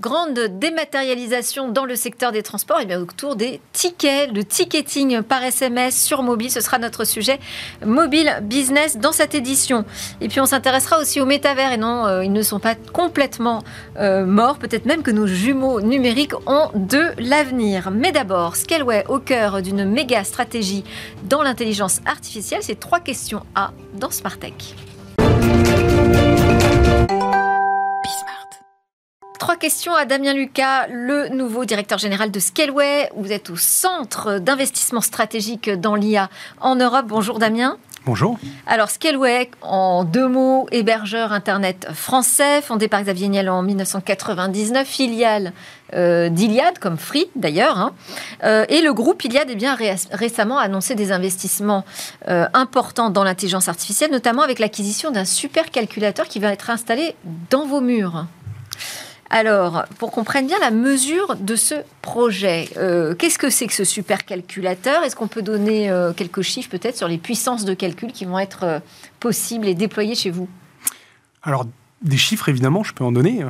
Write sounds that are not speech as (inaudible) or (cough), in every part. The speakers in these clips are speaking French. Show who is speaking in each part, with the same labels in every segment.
Speaker 1: grande dématérialisation dans le secteur des transports, et bien autour des tickets, le ticketing par SMS sur mobile. Ce sera notre sujet mobile business dans cette édition. Et puis on s'intéressera aussi au métavers. Et non, euh, ils ne sont pas complètement euh, morts. Peut-être même que nos jumeaux numériques ont de l'avenir. Mais d'abord, Scaleway au cœur d'une méga stratégie dans l'intelligence artificielle. C'est trois questions à dans Smart Trois questions à Damien Lucas, le nouveau directeur général de Scaleway. Vous êtes au centre d'investissement stratégique dans l'IA en Europe. Bonjour Damien.
Speaker 2: Bonjour.
Speaker 1: Alors, Scaleway, en deux mots, hébergeur Internet français, fondé par Xavier Niel en 1999, filiale euh, d'Iliad, comme Free d'ailleurs. Hein. Euh, et le groupe Iliad eh bien, récemment annoncé des investissements euh, importants dans l'intelligence artificielle, notamment avec l'acquisition d'un supercalculateur qui va être installé dans vos murs. Alors, pour qu'on prenne bien la mesure de ce projet, euh, qu'est-ce que c'est que ce supercalculateur? Est-ce qu'on peut donner euh, quelques chiffres peut-être sur les puissances de calcul qui vont être euh, possibles et déployées chez vous?
Speaker 2: Alors, des chiffres, évidemment, je peux en donner.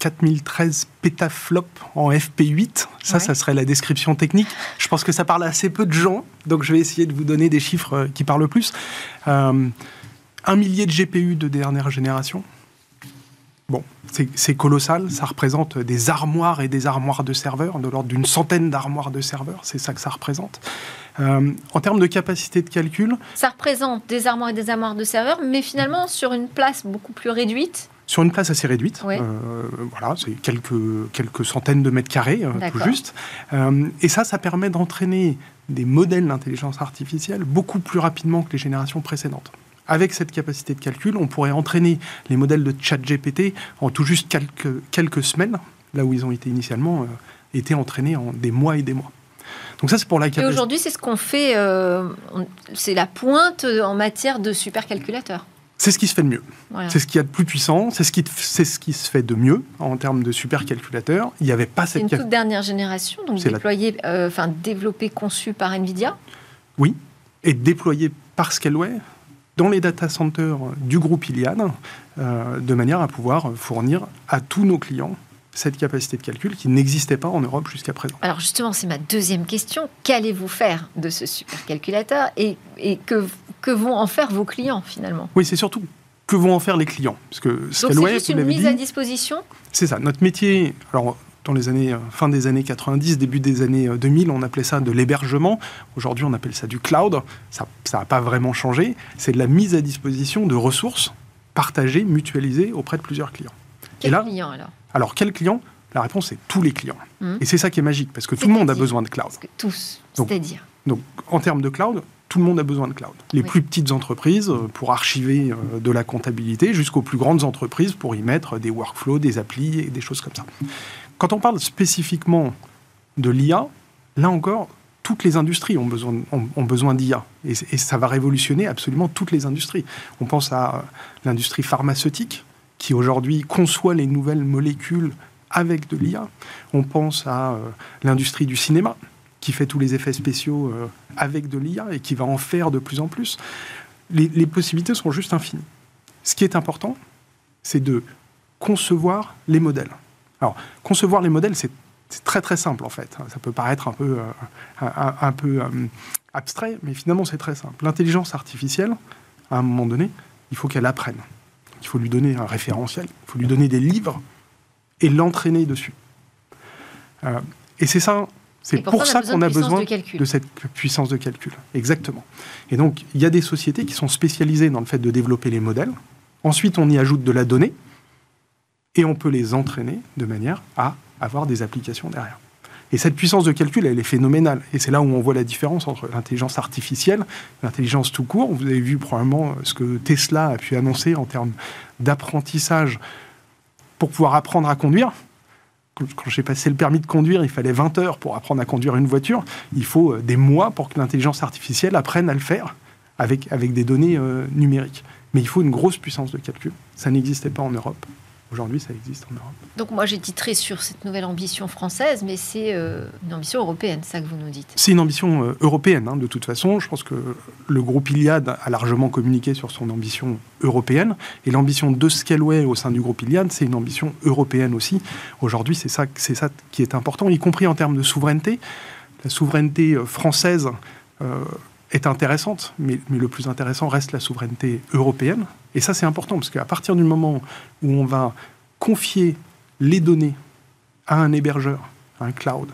Speaker 2: 4013 pétaflops en FP8, ça, ça serait la description technique. Je pense que ça parle à assez peu de gens, donc je vais essayer de vous donner des chiffres qui parlent plus. un millier de GPU de dernière génération, Bon, c'est colossal, ça représente des armoires et des armoires de serveurs, de l'ordre d'une centaine d'armoires de serveurs, c'est ça que ça représente. Euh, en termes de capacité de calcul...
Speaker 1: Ça représente des armoires et des armoires de serveurs, mais finalement sur une place beaucoup plus réduite.
Speaker 2: Sur une place assez réduite, euh, voilà, c'est quelques, quelques centaines de mètres carrés, euh, tout juste. et ça, ça permet d'entraîner des modèles d'intelligence artificielle beaucoup plus rapidement que les générations précédentes avec cette capacité de calcul, on pourrait entraîner les modèles de chat GPT en tout juste quelques, quelques semaines, là où ils ont été initialement euh, été entraînés en des mois et des mois.
Speaker 1: Donc ça, c'est pour la capacité. Et aujourd'hui, c'est ce qu'on fait, euh, c'est la pointe en matière de supercalculateurs.
Speaker 2: C'est ce qui se fait de mieux. C'est ce qu'il y a de plus puissant. C'est ce, qui, ce qui se fait de mieux en termes de supercalculateurs. Il n'y avait pas cette.
Speaker 1: C'est une toute dernière génération, donc déployée, euh, enfin développée, conçue par Nvidia.
Speaker 2: Oui, et déployée par Scaleway dans les data centers du groupe Iliad, euh, de manière à pouvoir fournir à tous nos clients cette capacité de calcul qui n'existait pas en Europe jusqu'à présent.
Speaker 1: Alors justement, c'est ma deuxième question. Qu'allez-vous faire de ce supercalculateur et, et que, que vont en faire vos clients finalement?
Speaker 2: Oui, c'est surtout que vont en faire les clients.
Speaker 1: Parce que c'est juste une mise à disposition?
Speaker 2: C'est ça. Notre métier, alors dans les années, euh, fin des années 90, début des années 2000, euh, on appelait ça de l'hébergement. Aujourd'hui, on appelle ça du cloud. Ça n'a pas vraiment changé. C'est de la mise à disposition de ressources partagées, mutualisées auprès de plusieurs clients.
Speaker 1: Quels clients alors?
Speaker 2: Alors, quels clients La réponse est tous les clients. Mmh. Et c'est ça qui est magique, parce que tout le monde a besoin de cloud.
Speaker 1: tous, c'est-à-dire
Speaker 2: Donc, en termes de cloud, tout le monde a besoin de cloud. Les plus petites entreprises euh, pour archiver de la comptabilité jusqu'aux plus grandes entreprises pour y mettre des workflows, des applis et des choses comme ça. Quand on parle spécifiquement de l'IA, là encore, toutes les industries ont besoin, d'IA. Et, ça va révolutionner absolument toutes les industries. On pense à l'industrie pharmaceutique, qui aujourd'hui conçoit les nouvelles molécules avec de l'IA. On pense à euh, l'industrie du cinéma, qui fait tous les effets spéciaux euh, avec de l'IA et qui va en faire de plus en plus. les possibilités sont juste infinies. Ce qui est important, c'est de concevoir les modèles. Alors, concevoir les modèles, c'est très très simple en fait. Ça peut paraître un peu, euh, un, peu euh, abstrait, mais finalement c'est très simple. L'intelligence artificielle, à un moment donné, il faut qu'elle apprenne. Il faut lui donner un référentiel, il faut lui donner des livres et l'entraîner dessus. Euh, et c'est ça, c'est pour, ça qu'on a besoin de, de, cette puissance de calcul. Exactement. Et donc, il y a des sociétés qui sont spécialisées dans le fait de développer les modèles. Ensuite, on y ajoute de la donnée et on peut les entraîner de manière à avoir des applications derrière. Et cette puissance de calcul, elle est phénoménale. Et c'est là où on voit la différence entre l'intelligence artificielle, l'intelligence tout court. Vous avez vu probablement ce que Tesla a pu annoncer en termes d'apprentissage pour pouvoir apprendre à conduire. Quand j'ai passé le permis de conduire, il fallait 20 heures pour apprendre à conduire une voiture. Il faut euh, des mois pour que l'intelligence artificielle apprenne à le faire avec, avec des données euh, numériques. Mais il faut une grosse puissance de calcul. Ça n'existait pas en Europe Aujourd'hui, ça existe en Europe.
Speaker 1: Donc moi, j'ai titré sur cette nouvelle ambition française, mais c'est euh, une ambition européenne, ça que vous nous dites.
Speaker 2: C'est une ambition euh, européenne, hein, de toute façon. Je pense que le groupe Iliad a largement communiqué sur son ambition européenne. Et l'ambition de Scaleway au sein du groupe Iliad, c'est une ambition européenne aussi. Aujourd'hui, c'est ça, c'est ça qui est important, y compris en termes de souveraineté. La souveraineté euh, française est intéressante, mais, mais, le plus intéressant reste la souveraineté européenne. Et ça, c'est important, parce qu'à partir du moment où on va confier les données à un hébergeur, à un cloud,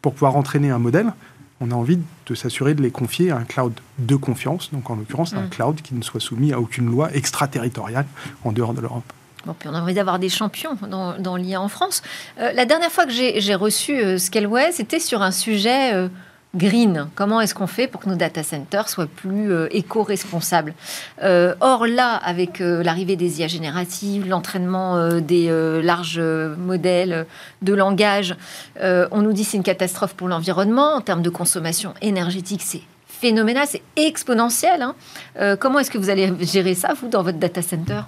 Speaker 2: pour pouvoir entraîner un modèle, on a envie de s'assurer de les confier à un cloud de confiance, donc en l'occurrence un mm. cloud qui ne soit soumis à aucune loi extraterritoriale en dehors de l'Europe.
Speaker 1: Bon, puis on a envie d'avoir des champions dans, dans l'IA en France. Euh, la dernière fois que j'ai reçu euh, Scaleway, c'était sur un sujet... Euh, green. Comment est-ce qu'on fait pour que nos data centers soient plus euh, éco-responsables? Euh, Or là, avec euh, l'arrivée des IA génératives, l'entraînement des larges modèles de langage, on nous dit c'est une catastrophe pour l'environnement en termes de consommation énergétique. C'est phénoménal, c'est exponentiel. Hein. comment est-ce que vous allez gérer ça, vous, dans votre data center?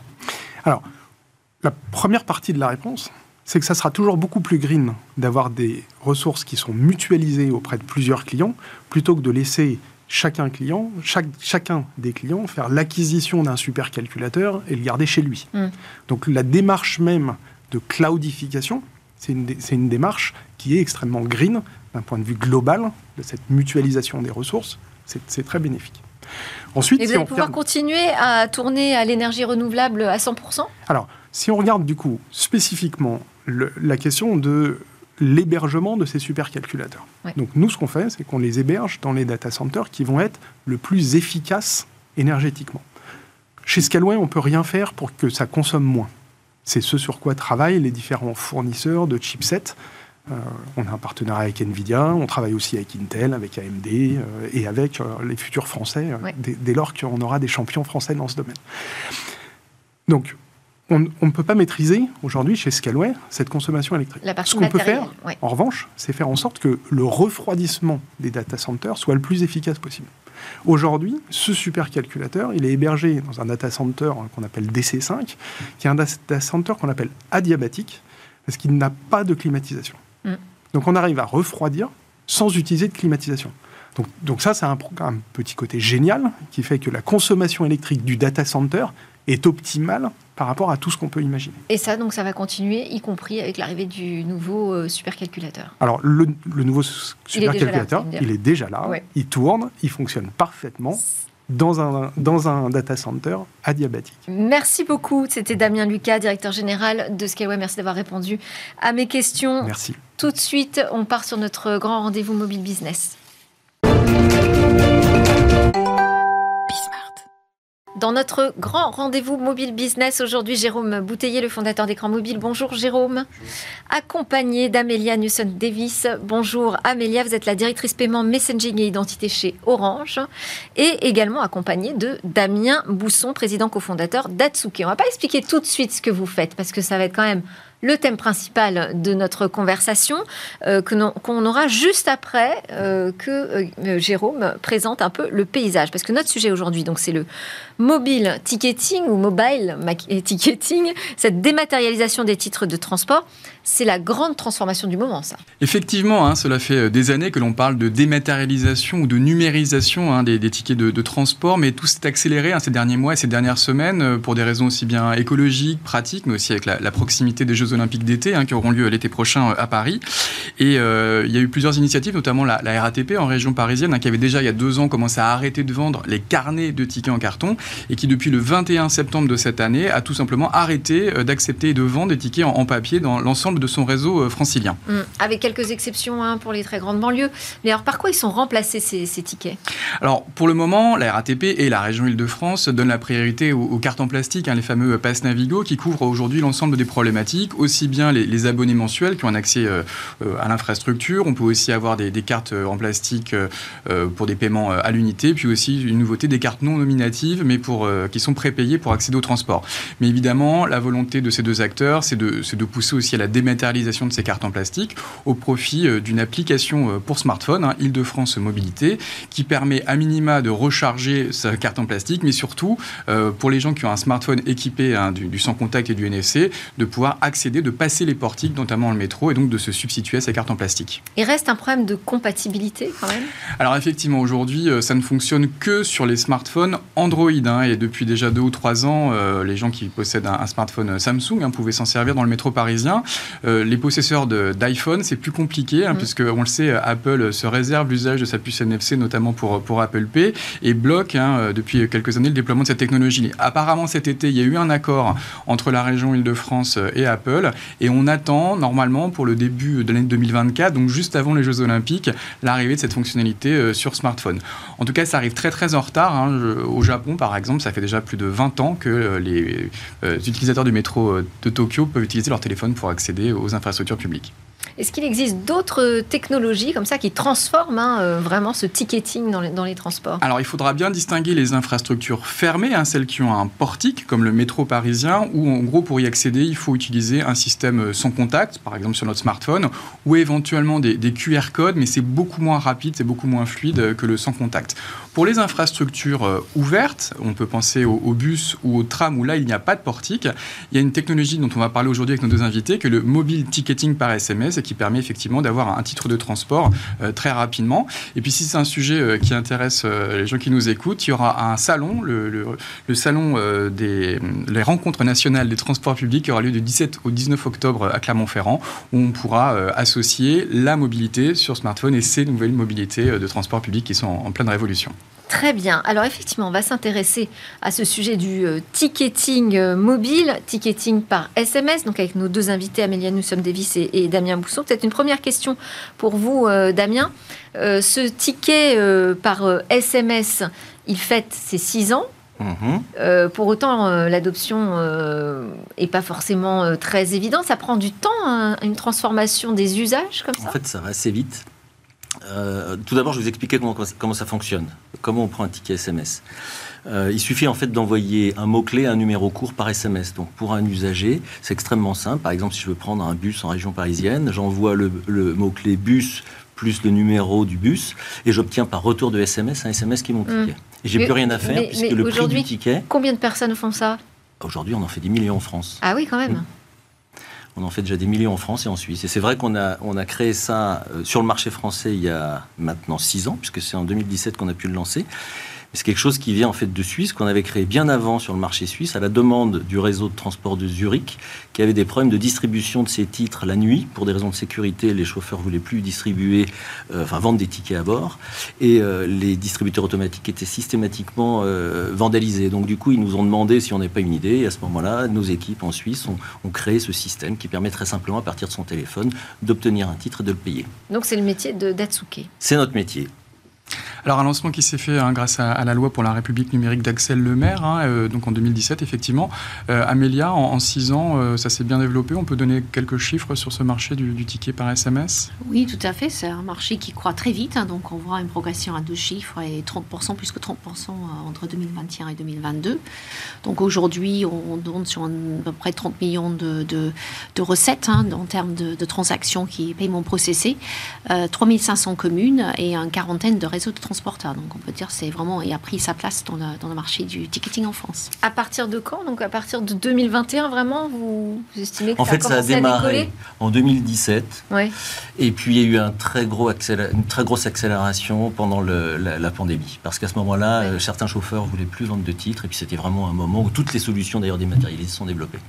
Speaker 2: Alors, la première partie de la réponse, c'est que ça sera toujours beaucoup plus green d'avoir des ressources qui sont mutualisées auprès de plusieurs clients, plutôt que de laisser chacun client, chaque, chacun des clients faire l'acquisition d'un supercalculateur et le garder chez lui. Mm. Donc la démarche même de cloudification, c'est une, une, démarche qui est extrêmement green d'un point de vue global de cette mutualisation des ressources. C'est très bénéfique.
Speaker 1: Ensuite, et vous allez pouvoir continuer à tourner à l'énergie renouvelable à 100%
Speaker 2: Alors, si on regarde du coup spécifiquement la question de l'hébergement de ces supercalculateurs. Donc nous, ce qu'on fait, c'est qu'on les héberge dans les data centers qui vont être le plus efficaces énergétiquement. Chez Scaleway, on ne peut rien faire pour que ça consomme moins. C'est ce sur quoi travaillent les différents fournisseurs de chipsets. Euh, on a un partenariat avec Nvidia, on travaille aussi avec Intel, avec AMD euh, et avec euh, les futurs Français, dès, dès, lors qu'on aura des champions français dans ce domaine. Donc, on, ne peut pas maîtriser aujourd'hui chez Scaleway cette consommation électrique.
Speaker 1: Ce qu'on peut faire,
Speaker 2: en revanche, c'est faire en sorte que le refroidissement des data centers soit le plus efficace possible. Aujourd'hui, ce supercalculateur, il est hébergé dans un data center qu'on appelle DC5, qui est un data center qu'on appelle adiabatique, parce qu'il n'a pas de climatisation. Mm. Donc on arrive à refroidir sans utiliser de climatisation. Donc, donc ça, c'est un, un, petit côté génial qui fait que la consommation électrique du data center est optimale par rapport à tout ce qu'on peut imaginer.
Speaker 1: Et ça, donc, ça va continuer, y compris avec l'arrivée du nouveau euh, supercalculateur.
Speaker 2: Alors, le, nouveau supercalculateur, il est déjà là, il tourne, il fonctionne parfaitement dans un, dans un data center adiabatique.
Speaker 1: Merci beaucoup. C'était Damien Lucas, directeur général de Skyway. Merci d'avoir répondu à mes questions.
Speaker 2: Merci.
Speaker 1: Tout de suite, on part sur notre grand rendez-vous mobile business. Dans notre grand rendez-vous mobile business aujourd'hui, Jérôme Bouteiller, le fondateur d'écran mobile. Bonjour Jérôme. Accompagné d'Amélia Newson-Davis. Bonjour Amélia, vous êtes la directrice paiement, messaging et identité chez Orange. Et également accompagné de Damien Bousson, président cofondateur d'Atsuki. On va pas expliquer tout de suite ce que vous faites parce que ça va être quand même le thème principal de notre conversation euh, qu'on aura juste après euh, que euh, Jérôme présente un peu le paysage. Parce que notre sujet aujourd'hui, donc c'est le mobile ticketing ou mobile ticketing, cette dématérialisation des titres de transport c'est la grande transformation du moment, ça.
Speaker 3: Effectivement, hein, cela fait euh, des années que l'on parle de dématérialisation ou de numérisation hein, des, tickets de, transport, mais tout s'est accéléré hein, ces derniers mois et ces dernières semaines euh, pour des raisons aussi bien écologiques, pratiques, mais aussi avec la, proximité des Jeux Olympiques d'été qui auront lieu l'été prochain euh, à Paris. Et il y a eu plusieurs initiatives, notamment la, RATP en région parisienne, qui avait déjà il y a deux ans commencé à arrêter de vendre les carnets de tickets en carton et qui depuis le 21 septembre de cette année a tout simplement arrêté d'accepter et de vendre des tickets en papier dans l'ensemble de son réseau euh, francilien.
Speaker 1: Mmh. avec quelques exceptions hein, pour les très grandes banlieues. Mais alors, par quoi ils sont remplacés ces, tickets?
Speaker 3: Alors, pour le moment, la RATP et la région Île-de-France donnent la priorité aux, cartes en plastique, hein, les fameux Pass Navigo, qui couvrent aujourd'hui l'ensemble des problématiques, aussi bien les, abonnés mensuels qui ont un accès euh, euh, à l'infrastructure. On peut aussi avoir des, cartes en plastique pour des paiements à l'unité, puis aussi une nouveauté des cartes non nominatives, mais pour, qui sont prépayées pour accéder au transport. Mais évidemment, la volonté de ces deux acteurs, c'est de, de pousser aussi à la dématérialisation dématérialisation de ces cartes en plastique au profit euh, d'une application euh, pour smartphone, hein, Île-de-France Mobilité, qui permet à minima de recharger sa carte en plastique, mais surtout euh, pour les gens qui ont un smartphone équipé hein, du, sans contact et du NFC, de pouvoir accéder, de passer les portiques, notamment le métro, et donc de se substituer à ces cartes en plastique.
Speaker 1: Il reste un problème de compatibilité quand même?
Speaker 3: Alors effectivement, aujourd'hui, ça ne fonctionne que sur les smartphones Android, hein, et depuis déjà deux ou trois ans, les gens qui possèdent un, smartphone Samsung pouvaient s'en servir dans le métro parisien. Les possesseurs d'iPhone, c'est plus compliqué, hein, mm. puisque on le sait, Apple se réserve l'usage de sa puce NFC, notamment pour, pour Apple Pay, et bloque hein, depuis quelques années le déploiement de cette technologie. Apparemment, cet été, il y a eu un accord entre la région Île-de-France et Apple, et on attend normalement pour le début de l'année 2024, donc juste avant les Jeux Olympiques, l'arrivée de cette fonctionnalité euh, sur smartphone. En tout cas, ça arrive très très en retard. Hein. au Japon, par exemple, ça fait déjà plus de 20 ans que euh, les euh, utilisateurs du métro de Tokyo peuvent utiliser leur téléphone pour accéder aux infrastructures publiques.
Speaker 1: Est-ce qu'il existe d'autres technologies comme ça qui transforment hein, euh, vraiment ce ticketing dans les, dans les, transports?
Speaker 3: Alors il faudra bien distinguer les infrastructures fermées, hein, celles qui ont un portique comme le métro parisien, où en gros pour y accéder il faut utiliser un système euh, sans contact, par exemple sur notre smartphone, ou éventuellement des, des QR codes, mais c'est beaucoup moins rapide, c'est beaucoup moins fluide euh, que le sans contact. Pour les infrastructures ouvertes, on peut penser au, au bus ou au tram où là il n'y a pas de portique, il y a une technologie dont on va parler aujourd'hui avec nos deux invités, que le mobile ticketing par SMS qui permet effectivement d'avoir un titre de transport euh, très rapidement. Et puis si c'est un sujet euh, qui intéresse euh, les gens qui nous écoutent, il y aura un salon, le, salon des rencontres nationales des transports publics qui aura lieu du 17 au 19 octobre à Clermont-Ferrand, où on pourra associer la mobilité sur smartphone et ces nouvelles mobilités de transport public qui sont en pleine révolution.
Speaker 1: Très bien. Alors effectivement, on va s'intéresser à ce sujet du euh, ticketing euh, mobile, ticketing par SMS, donc avec nos deux invités, Amélia Newsom Davis et, Damien Bousson. Peut-être une première question pour vous, euh, Damien. ce ticket par SMS, il fête ses six ans. Mhm. pour autant, l'adoption n'est pas forcément très évidente. Ça prend du temps, hein, une transformation des usages comme ça?
Speaker 4: En fait, ça va assez vite. Euh, tout d'abord, je vais vous expliquer comment, comment, ça fonctionne, comment on prend un ticket SMS. Euh, il suffit en fait d'envoyer un mot-clé, un numéro court par SMS. Donc pour un usager, c'est extrêmement simple. Par exemple, si je veux prendre un bus en région parisienne, j'envoie le, mot-clé bus plus le numéro du bus et j'obtiens par retour de SMS un SMS qui est mon hmm. ticket. Et j'ai plus rien à faire puisque le prix du ticket.
Speaker 1: Combien de personnes font ça?
Speaker 4: Aujourd'hui, on en fait des millions en France.
Speaker 1: Ah oui, quand même.
Speaker 4: On en fait déjà des millions en France et en Suisse. Et c'est vrai qu'on a, on créé ça euh, sur le marché français il y a maintenant six ans, puisque c'est en 2017 qu'on a pu le lancer c'est quelque chose qui vient en fait de Suisse, qu'on avait créé bien avant sur le marché suisse, à la demande du réseau de transport de Zurich, qui avait des problèmes de distribution de ses titres la nuit. Pour des raisons de sécurité, les chauffeurs voulaient plus distribuer, euh, enfin vendre des tickets à bord. Et euh, les distributeurs automatiques étaient systématiquement euh, vandalisés. Donc du coup, ils nous ont demandé si on n'avait pas une idée. Et à ce moment-là, nos équipes en Suisse ont, ont, créé ce système qui permet très simplement, à partir de son téléphone, d'obtenir un titre et de le payer.
Speaker 1: Donc c'est le métier de d'Atsuke.
Speaker 4: C'est notre métier.
Speaker 3: Alors un lancement qui s'est fait hein, grâce à, la loi pour la République numérique d'Axel Lemaire, hein, euh, donc en 2017 effectivement. Euh, Amélia, en, six ans, euh, ça s'est bien développé. On peut donner quelques chiffres sur ce marché du, ticket par SMS
Speaker 5: Oui, tout à fait. C'est un marché qui croît très vite. Hein, donc on voit une progression à deux chiffres et 30%, plus que 30% entre 2021 et 2022. Donc aujourd'hui, on donne sur à peu près 30 millions de, recettes en termes de, transactions qui paiement processé, 3500 communes et une quarantaine de réseaux de transporteurs. Donc on peut dire c'est vraiment il a pris sa place dans le, marché du ticketing en France.
Speaker 1: À partir de quand? Donc à partir de 2021 vraiment vous, estimez que
Speaker 4: en fait ça a démarré en 2017. Ouais. Et puis il y a eu un très gros une très grosse accélération pendant la, pandémie parce qu'à ce moment-là euh, certains chauffeurs voulaient plus vendre de titres et puis c'était vraiment un moment où toutes les solutions d'ailleurs dématérialisées sont développées.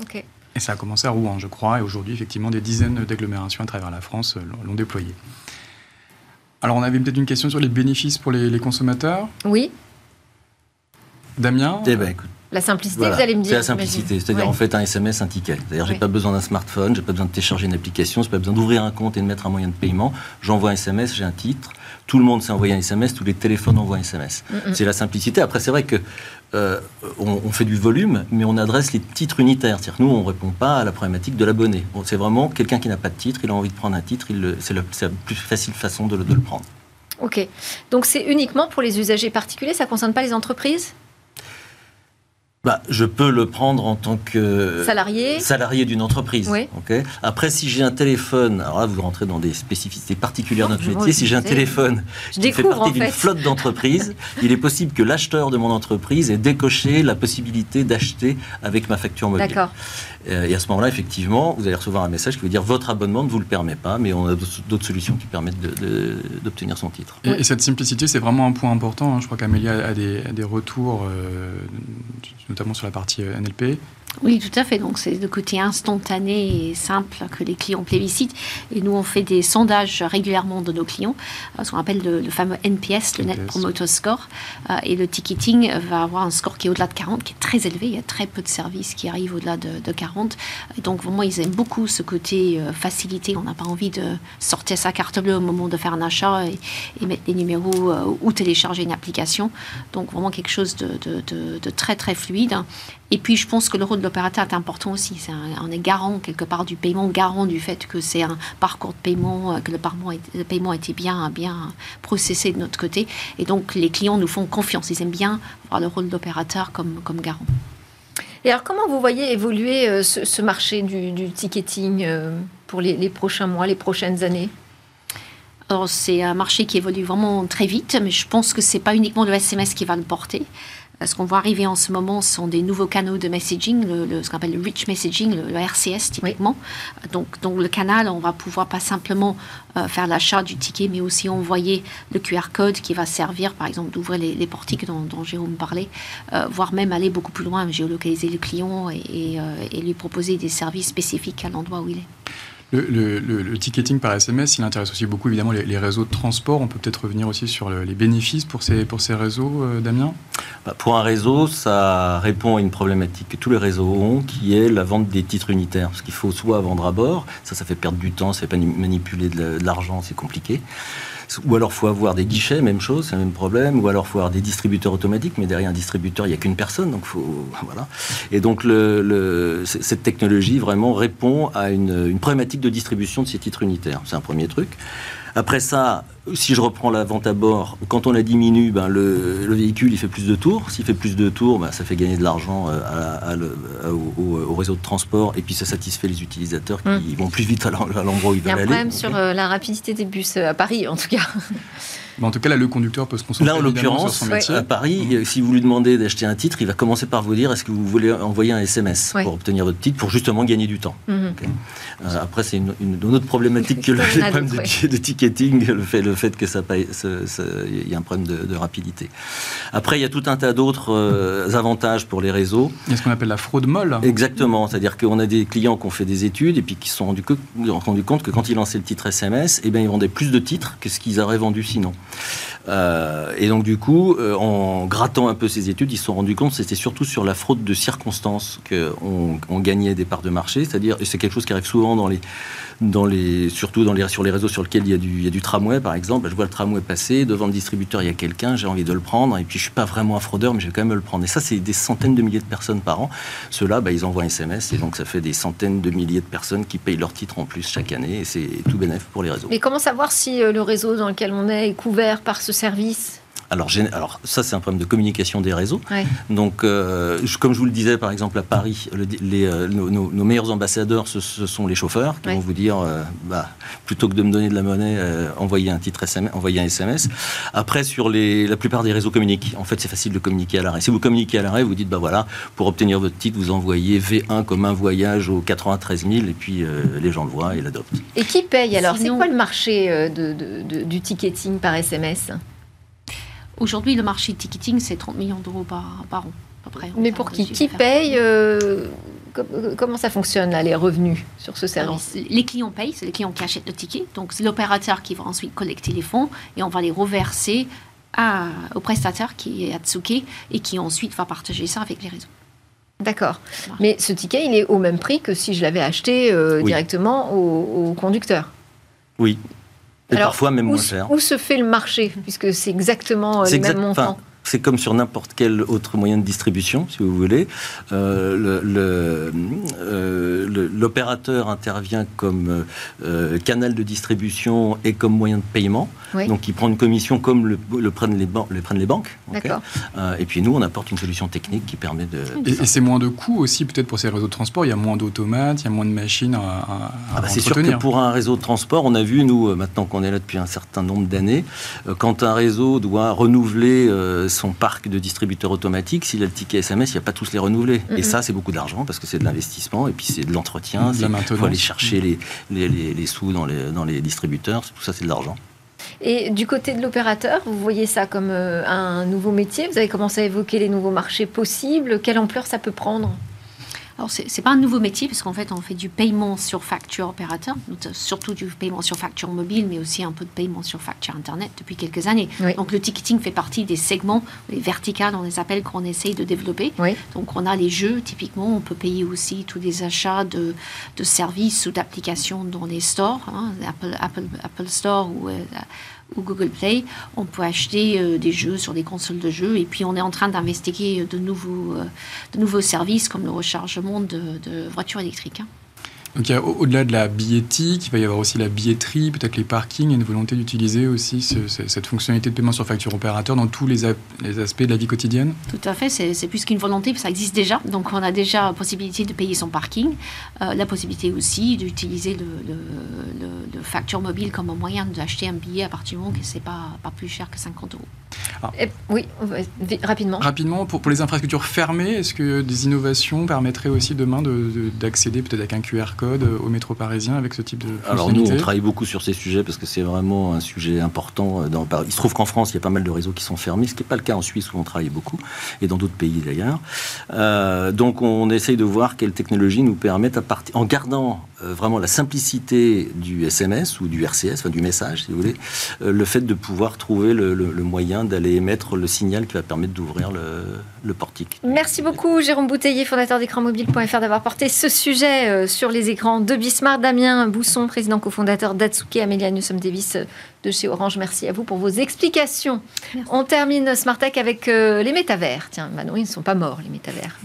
Speaker 3: Ok. Et ça a commencé à Rouen, je crois, et aujourd'hui, effectivement, des dizaines d'agglomérations à travers la France euh, l'ont déployé. Alors, on avait peut-être une question sur les bénéfices pour les, consommateurs.
Speaker 1: Oui.
Speaker 3: Damien
Speaker 4: eh ben,
Speaker 1: La simplicité, vous allez me dire.
Speaker 4: C'est la simplicité, c'est-à-dire en fait un SMS, un ticket. D'ailleurs, j'ai pas besoin d'un smartphone, j'ai pas besoin de télécharger une application, j'ai pas besoin d'ouvrir un compte et de mettre un moyen de paiement. J'envoie un SMS, j'ai un titre. Tout le monde sait envoyer un SMS, tous les téléphones envoient un SMS. C'est la simplicité. Après, c'est vrai que euh, on, fait du volume, mais on adresse les titres unitaires. C'est-à-dire nous, on ne répond pas à la problématique de l'abonné. c'est vraiment quelqu'un qui n'a pas de titre, il a envie de prendre un titre, c'est la, plus facile façon de, le prendre.
Speaker 1: Ok. Donc c'est uniquement pour les usagers particuliers, ça ne concerne pas les entreprises?
Speaker 4: Bah, je peux le prendre en tant que
Speaker 1: salarié,
Speaker 4: salarié d'une entreprise.
Speaker 1: Oui.
Speaker 4: ok? Après, si j'ai un téléphone, alors là, vous rentrez dans des spécificités particulières de notre métier. Si j'ai un téléphone
Speaker 1: je
Speaker 4: qui fait partie
Speaker 1: en
Speaker 4: d'une
Speaker 1: fait.
Speaker 4: flotte d'entreprises, (laughs) il est possible que l'acheteur de mon entreprise ait décoché la possibilité d'acheter avec ma facture mobile.
Speaker 1: D'accord.
Speaker 4: Euh, Et à ce moment-là, effectivement, vous allez recevoir un message qui veut dire votre abonnement ne vous le permet pas, mais on a d'autres- solutions qui permettent de- de- d'obtenir son titre.
Speaker 3: Et, cette simplicité, c'est vraiment un point important. hein. Je crois qu'Amélie a, a des, a des retours, euh, notamment sur la partie euh, NLP.
Speaker 5: Oui, tout à fait. Donc, c'est le côté instantané et simple que les clients plébiscitent. Et nous, on fait des sondages régulièrement de nos clients, euh, ce qu'on appelle le, le fameux NPS, le Net. Promoter Score. Euh, et le ticketing va avoir un score qui est au-delà de 40, qui est très élevé. Il y a très peu de services qui arrivent au-delà de, de 40. Et donc, vraiment, ils aiment beaucoup ce côté euh, facilité. On n'a pas envie de sortir sa carte bleue au moment de faire un achat et, et mettre les numéros euh, ou télécharger une application. Donc, vraiment quelque chose de- de très, très fluide. Et puis, je pense que le rôle de l'opérateur est important aussi. C'est un- on est garant quelque part du paiement, garant du fait que c'est un parcours de paiement, euh, que le paiement, est- le paiement a été bien, bien processé de notre côté. Et donc, les clients nous font confiance. Ils aiment bien voir le rôle d'opérateur comme, comme garant.
Speaker 1: Et alors, comment vous voyez évoluer euh, ce, ce marché du, du ticketing euh, pour les, les prochains mois, les prochaines années?
Speaker 5: Alors, c'est un marché qui évolue vraiment très vite, mais je pense que c'est pas uniquement le SMS qui va le porter. Ce qu'on voit arriver en ce moment sont des nouveaux canaux de messaging, le, le- ce qu'on appelle le rich messaging, le, le RCS typiquement. Donc, donc le canal, on va pouvoir pas simplement euh, faire l'achat du ticket, mais aussi envoyer le QR code qui va servir, par exemple, d'ouvrir les, les portiques dont, dont Jérôme parlait, euh, voire même aller beaucoup plus loin, géolocaliser le client et, et, euh, et lui proposer des services spécifiques à l'endroit où il est.
Speaker 3: Le, ticketing par SMS, il intéresse aussi beaucoup évidemment les, réseaux de transport. On peut peut-être revenir aussi sur le- les bénéfices pour ces, pour ces réseaux, euh, Damien?
Speaker 4: Bah, Pour un réseau, ça répond à une problématique que tous les réseaux ont, qui est la vente des titres unitaires. Parce qu'il faut soit vendre à bord, ça, ça fait perdre du temps, ça fait manipuler de l'argent, c'est compliqué. Ou alors, faut avoir des guichets, même chose, c'est le même problème. Ou alors, faut avoir des distributeurs automatiques, mais derrière un distributeur, il n'y a qu'une personne, donc faut (laughs) voilà. Et donc, le, le- cette technologie vraiment répond à une, une problématique de distribution de ces titres unitaires. C'est un premier truc. Après ça, si je reprends la vente à bord, quand on la diminue, ben le, le véhicule il fait plus de tours. S'il fait plus de tours, ben ça fait gagner de l'argent euh, à- à le- à- au, au- au réseau de transport et puis ça satisfait les utilisateurs qui
Speaker 1: Mm.
Speaker 4: vont plus vite à l'en- à l'endroit où ils
Speaker 1: Il y a
Speaker 4: veulent
Speaker 1: un
Speaker 4: aller.
Speaker 1: problème sur euh, la rapidité des bus euh, à Paris, en tout cas.
Speaker 3: Mais En tout cas, là, le conducteur peut se concentrer
Speaker 4: Là, en l'occurrence, à Paris, euh, si vous lui demandez d'acheter un titre, il va commencer par vous dire est-ce que vous voulez envoyer un SMS
Speaker 1: Ouais.
Speaker 4: pour obtenir votre titre, pour justement gagner du temps.
Speaker 1: Mhm.
Speaker 4: Euh, après, c'est une, une- une autre problématique que le, (laughs) problème de, ticketing, le fait, le fait que ça il y a un problème de, de rapidité. Après, il y a tout un tas d'autres euh, avantages pour les réseaux.
Speaker 3: Il y a ce qu'on appelle la fraude molle.
Speaker 4: Exactement, c'est-à-dire qu'on a des clients qui ont fait des études et puis qui se sont rendus compte que quand ils lançaient le titre SMS, eh bien, ils vendaient plus de titres que ce qu'ils auraient vendu sinon. Euh, et donc du coup, euh, en grattant un peu ces études, ils se sont rendus compte que c'était surtout sur la fraude de circonstances qu'on on gagnait des parts de marché, c'est-à-dire, c'est quelque chose qui arrive souvent dans les, surtout sur les réseaux sur lesquels il y, a du, tramway, par exemple. Je vois le tramway passer, devant le distributeur, il y a quelqu'un, j'ai envie de le prendre, et puis je suis pas vraiment un fraudeur, mais je vais quand même le prendre. Et ça, c'est des centaines de milliers de personnes par an. Ceux-là, bah, ils envoient un SMS, et donc ça fait des centaines de milliers de personnes qui payent leur titre en plus chaque année, et c'est tout bénéf pour les réseaux.
Speaker 1: Mais comment savoir si euh, le réseau dans lequel on est est couvert par ce service?
Speaker 4: Alors, ça, c'est un problème de communication des réseaux.
Speaker 1: Ouais.
Speaker 4: Donc, euh, comme je vous le disais, par exemple, à Paris, le- les, euh, nos, nos- nos meilleurs ambassadeurs, ce, ce sont les chauffeurs qui
Speaker 1: Ouais.
Speaker 4: vont vous dire, euh, bah, plutôt que de me donner de la monnaie, euh, envoyez un titre SMS, envoyez un SMS. Après, sur les, la plupart des réseaux communiquent. En fait, c'est facile de communiquer à l'arrêt. Si vous communiquez à l'arrêt, vous dites, bah voilà, pour obtenir votre titre, vous envoyez V1 comme un voyage aux 93 000, et puis euh, les gens le voient et l'adoptent.
Speaker 1: Et qui paye alors? C'est quoi le marché de, de- de- du ticketing par SMS
Speaker 5: Aujourd'hui, le marché de ticketing, c'est 30 millions d'euros par, par an, à peu près. en
Speaker 1: Mais pour qui Qui paye euh, euh, Comment ça fonctionne là, les revenus sur ce
Speaker 5: Alors,
Speaker 1: service?
Speaker 5: les clients payent, c'est les clients qui achètent le ticket. Donc, c'est l'opérateur qui va ensuite collecter les fonds et on va les reverser à- au prestataire qui est Atsuke et qui ensuite va partager ça avec les réseaux.
Speaker 1: D'accord. Mais ce ticket, il est au même prix que si je l'avais acheté euh,
Speaker 4: Oui.
Speaker 1: directement au, au conducteur?
Speaker 4: Oui. Et
Speaker 1: Alors,
Speaker 4: parfois même
Speaker 1: Où,
Speaker 4: moins
Speaker 1: se-
Speaker 4: cher.
Speaker 1: où se fait le marché Puisque c'est exactement
Speaker 4: exact-
Speaker 1: montants.
Speaker 4: enfin, c'est comme sur n'importe quel autre moyen de distribution, si vous voulez. Euh, l'opérateur intervient comme canal de distribution et comme moyen de paiement. Donc, il prend une commission comme le, prennent, les le prennent les banques. et puis, nous, on apporte une solution technique qui permet de...
Speaker 3: Et, c'est moins de coûts aussi, peut-être, pour ces réseaux de transport. Il y a moins d'automates, il y a moins de machines à, à,
Speaker 4: ah bah, C'est sûr que pour un réseau de transport, on a vu, nous, maintenant qu'on est là depuis un certain nombre d'années, quand un réseau doit renouveler son parc de distributeurs automatiques, s'il a le ticket SMS, il n'y a pas tous les renouveler. Et ça, c'est beaucoup d'argent parce que c'est de l'investissement et puis c'est de l'entretien. Il faut aller chercher les, les, les, sous dans les, dans les distributeurs. Tout ça, c'est de l'argent.
Speaker 1: Et du côté de l'opérateur, vous voyez ça comme euh, un nouveau métier? Vous avez commencé à évoquer les nouveaux marchés possibles. Quelle ampleur ça peut prendre?
Speaker 5: Alors, ce n'est pas un nouveau métier, parce qu'en fait, on fait du paiement sur facture opérateur, surtout du paiement sur facture mobile, mais aussi un peu de paiement sur facture Internet depuis quelques années. Donc, le ticketing fait partie des segments, les verticales, on les appelle, qu'on essaye de développer. Donc, on a les jeux, typiquement, on peut payer aussi tous les achats de, de services ou d'applications dans les stores, hein, Apple, Apple, Apple Store ou... Euh, ou Google Play, on peut acheter euh, des jeux sur des consoles de jeux. Et puis, on est en train d'investiguer de nouveaux, euh, services comme le rechargement de, de voitures électriques.
Speaker 3: Donc au-delà de la billettique, il va y avoir aussi la billetterie, peut-être les parkings, et une volonté d'utiliser aussi cette fonctionnalité de paiement sur facture opérateur dans tous les, aspects de la vie quotidienne
Speaker 5: Tout à fait, c'est plus qu'une volonté, ça existe déjà. Donc on a déjà la possibilité de payer son parking, euh, la possibilité aussi d'utiliser le, le, facture mobile comme un moyen d'acheter un billet à partir du moment que ce n'est pas, pas plus cher que 50 euros.
Speaker 1: Ah. oui, rapidement.
Speaker 3: Rapidement, pour, pour les infrastructures fermées, est-ce que des innovations permettraient aussi demain d'accéder peut-être avec un QR code euh, au métro parisien avec ce type de
Speaker 4: Alors nous, on travaille beaucoup sur ces sujets parce que c'est vraiment un sujet important. Euh, dans, il se trouve qu'en France, il y a pas mal de réseaux qui sont fermés, ce qui n'est pas le cas en Suisse où on travaille beaucoup, et dans d'autres pays d'ailleurs. Euh, donc on essaye de voir quelles technologies nous permettent, à partir, en gardant vraiment la simplicité du SMS ou du RCS, enfin du message si vous voulez, le fait de pouvoir trouver le, le moyen d'aller émettre le signal qui va permettre d'ouvrir le, le, portique.
Speaker 1: Merci beaucoup Jérôme Bouteiller, fondateur d'écranmobile.fr, d'avoir porté ce sujet sur les écrans de Bismarck. Damien Bousson, président cofondateur d'Atsuki. Amélia Newsom Davis euh, de chez Orange. Merci à vous pour vos explications. On termine Smart Tech avec euh, les métavers. Tiens, Manon, ils ne sont pas morts, les métavers.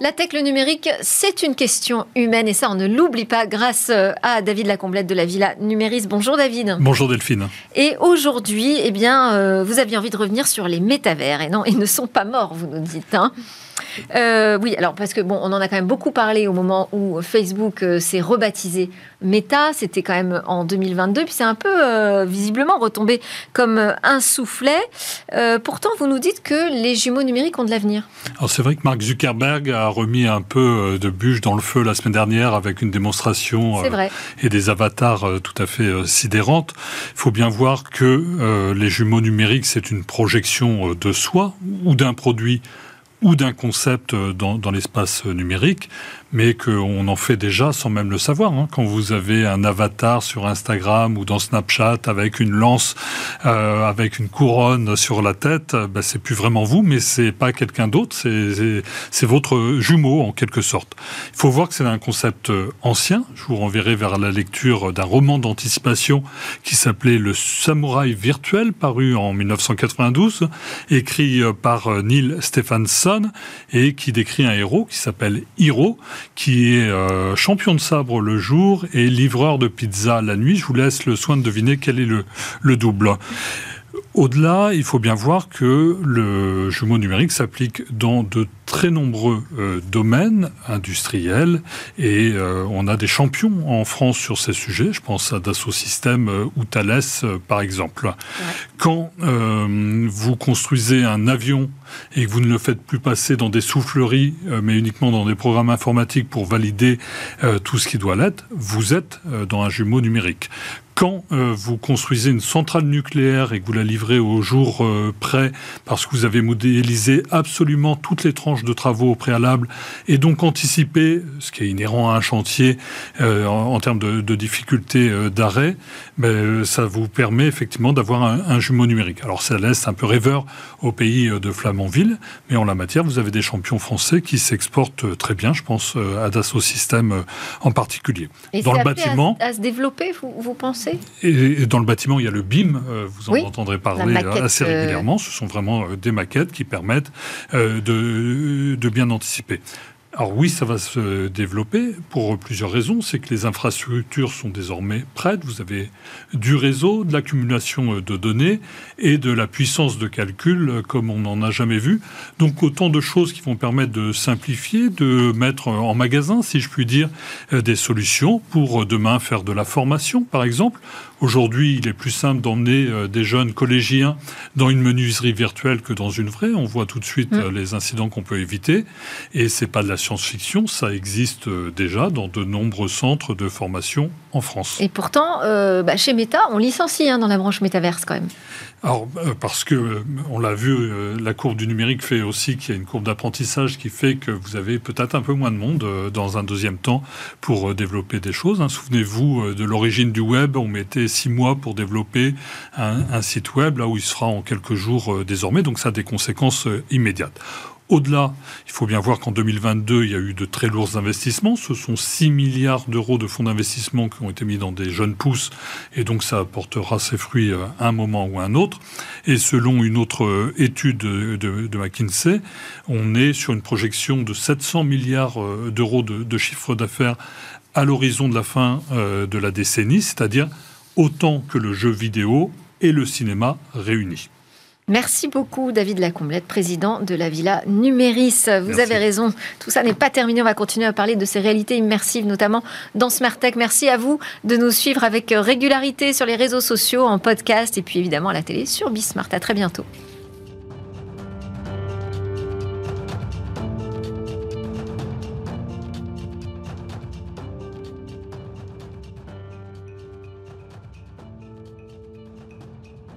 Speaker 1: La tech, le numérique, c'est une question humaine et ça, on ne l'oublie pas grâce euh, à David Lacomblette de la Villa Numéris. Bonjour David.
Speaker 6: Bonjour Delphine.
Speaker 1: Et aujourd'hui, eh bien, euh, vous aviez envie de revenir sur les métavers. Et non, ils ne sont pas morts, vous nous dites. Hein. Euh, oui, alors parce que bon, on en a quand même beaucoup parlé au moment où Facebook euh, s'est rebaptisé Meta, c'était quand même en 2022, puis c'est un peu euh, visiblement retombé comme un soufflet. pourtant, vous nous dites que les jumeaux numériques ont de l'avenir.
Speaker 6: Alors c'est vrai que Mark Zuckerberg a remis un peu de bûche dans le feu la semaine dernière avec une démonstration et des avatars tout à fait sidérantes. Il faut bien voir que les jumeaux numériques, c'est une projection de soi ou d'un produit ou d'un concept dans, dans l'espace numérique, mais qu'on en fait déjà sans même le savoir. Hein. Quand vous avez un avatar sur Instagram ou dans Snapchat avec une lance, euh, avec une couronne sur la tête, ben, c'est plus vraiment vous, mais c'est pas quelqu'un d'autre, c'est votre jumeau en quelque sorte. Il faut voir que c'est un concept ancien. Je vous renverrai vers la lecture d'un roman d'anticipation qui s'appelait Le Samouraï virtuel, paru en 1992, écrit par Neil Stephenson et qui décrit un héros qui s'appelle Hiro qui est euh, champion de sabre le jour et livreur de pizza la nuit. Je vous laisse le soin de deviner quel est le, le double. Au-delà, il faut bien voir que le jumeau numérique s'applique dans de très nombreux euh, domaines industriels et euh, on a des champions en France sur ces sujets. Je pense à Dassault Systèmes ou Thales par exemple. Quand vous construisez un avion et que vous ne le faites plus passer dans des souffleries mais uniquement dans des programmes informatiques pour valider tout ce qui doit l'être, vous êtes dans un jumeau numérique. Quand vous construisez une centrale nucléaire et que vous la livrez au jour près parce que vous avez modélisé absolument toutes les tranches de travaux au préalable et donc anticiper, ce qui est inhérent à un chantier en, termes de, de difficulté d'arrêt, ben, ça vous permet effectivement d'avoir un, un, jumeau numérique. Alors ça laisse un peu rêveur au pays de Flamanville, mais en la matière, vous avez des champions français qui s'exportent très bien, je pense à Dassault Systèmes en particulier.
Speaker 1: Et dans le bâtiment, à, se développer, vous, pensez?
Speaker 6: Et, dans le bâtiment, il y a le BIM, vous en entendrez parler assez régulièrement. Ce sont vraiment des maquettes qui permettent de, de bien anticiper. Alors oui, ça va se développer pour plusieurs raisons. C'est que les infrastructures sont désormais prêtes. Vous avez du réseau, de l'accumulation de données et de la puissance de calcul comme on n'en a jamais vu. Donc autant de choses qui vont permettre de simplifier, de mettre en magasin, si je puis dire, des solutions pour demain faire de la formation, par exemple, Aujourd'hui, il est plus simple d'emmener euh, des jeunes collégiens dans une menuiserie virtuelle que dans une vraie. On voit tout de suite mm. euh, les incidents qu'on peut éviter. Et c'est pas de la science-fiction, ça existe euh, déjà dans de nombreux centres de formation en France.
Speaker 1: Et pourtant, bah, chez Meta, on licencie hein, dans la branche métaverse quand même.
Speaker 6: Alors, parce que on l'a vu, la courbe du numérique fait aussi qu'il y a une courbe d'apprentissage qui fait que vous avez peut-être un peu moins de monde dans un deuxième temps pour développer des choses. Hein. Souvenez-vous de l'origine du web, on mettait six mois pour développer un, site web, là où il sera en quelques jours euh, désormais. Donc ça a des conséquences euh, immédiates. Au-delà, il faut bien voir qu'en 2022, il y a eu de très lourds investissements. Ce sont 6 milliards d'euros de fonds d'investissement qui ont été mis dans des jeunes pousses, et donc ça apportera ses fruits euh, à un moment ou à un autre. Et selon une autre étude de, McKinsey, on est sur une projection de 700 milliards d'euros de, de chiffre d'affaires à l'horizon de la fin de la décennie, c'est-à-dire autant que le jeu vidéo et le cinéma réunis.
Speaker 1: Merci beaucoup David Lacomblette, président de la Villa Numéris. Vous avez raison, tout ça n'est pas terminé. On va continuer à parler de ces réalités immersives, notamment dans Smartech. Merci à vous de nous suivre avec régularité sur les réseaux sociaux, en podcast et puis évidemment à la télé sur Bismart. À très bientôt.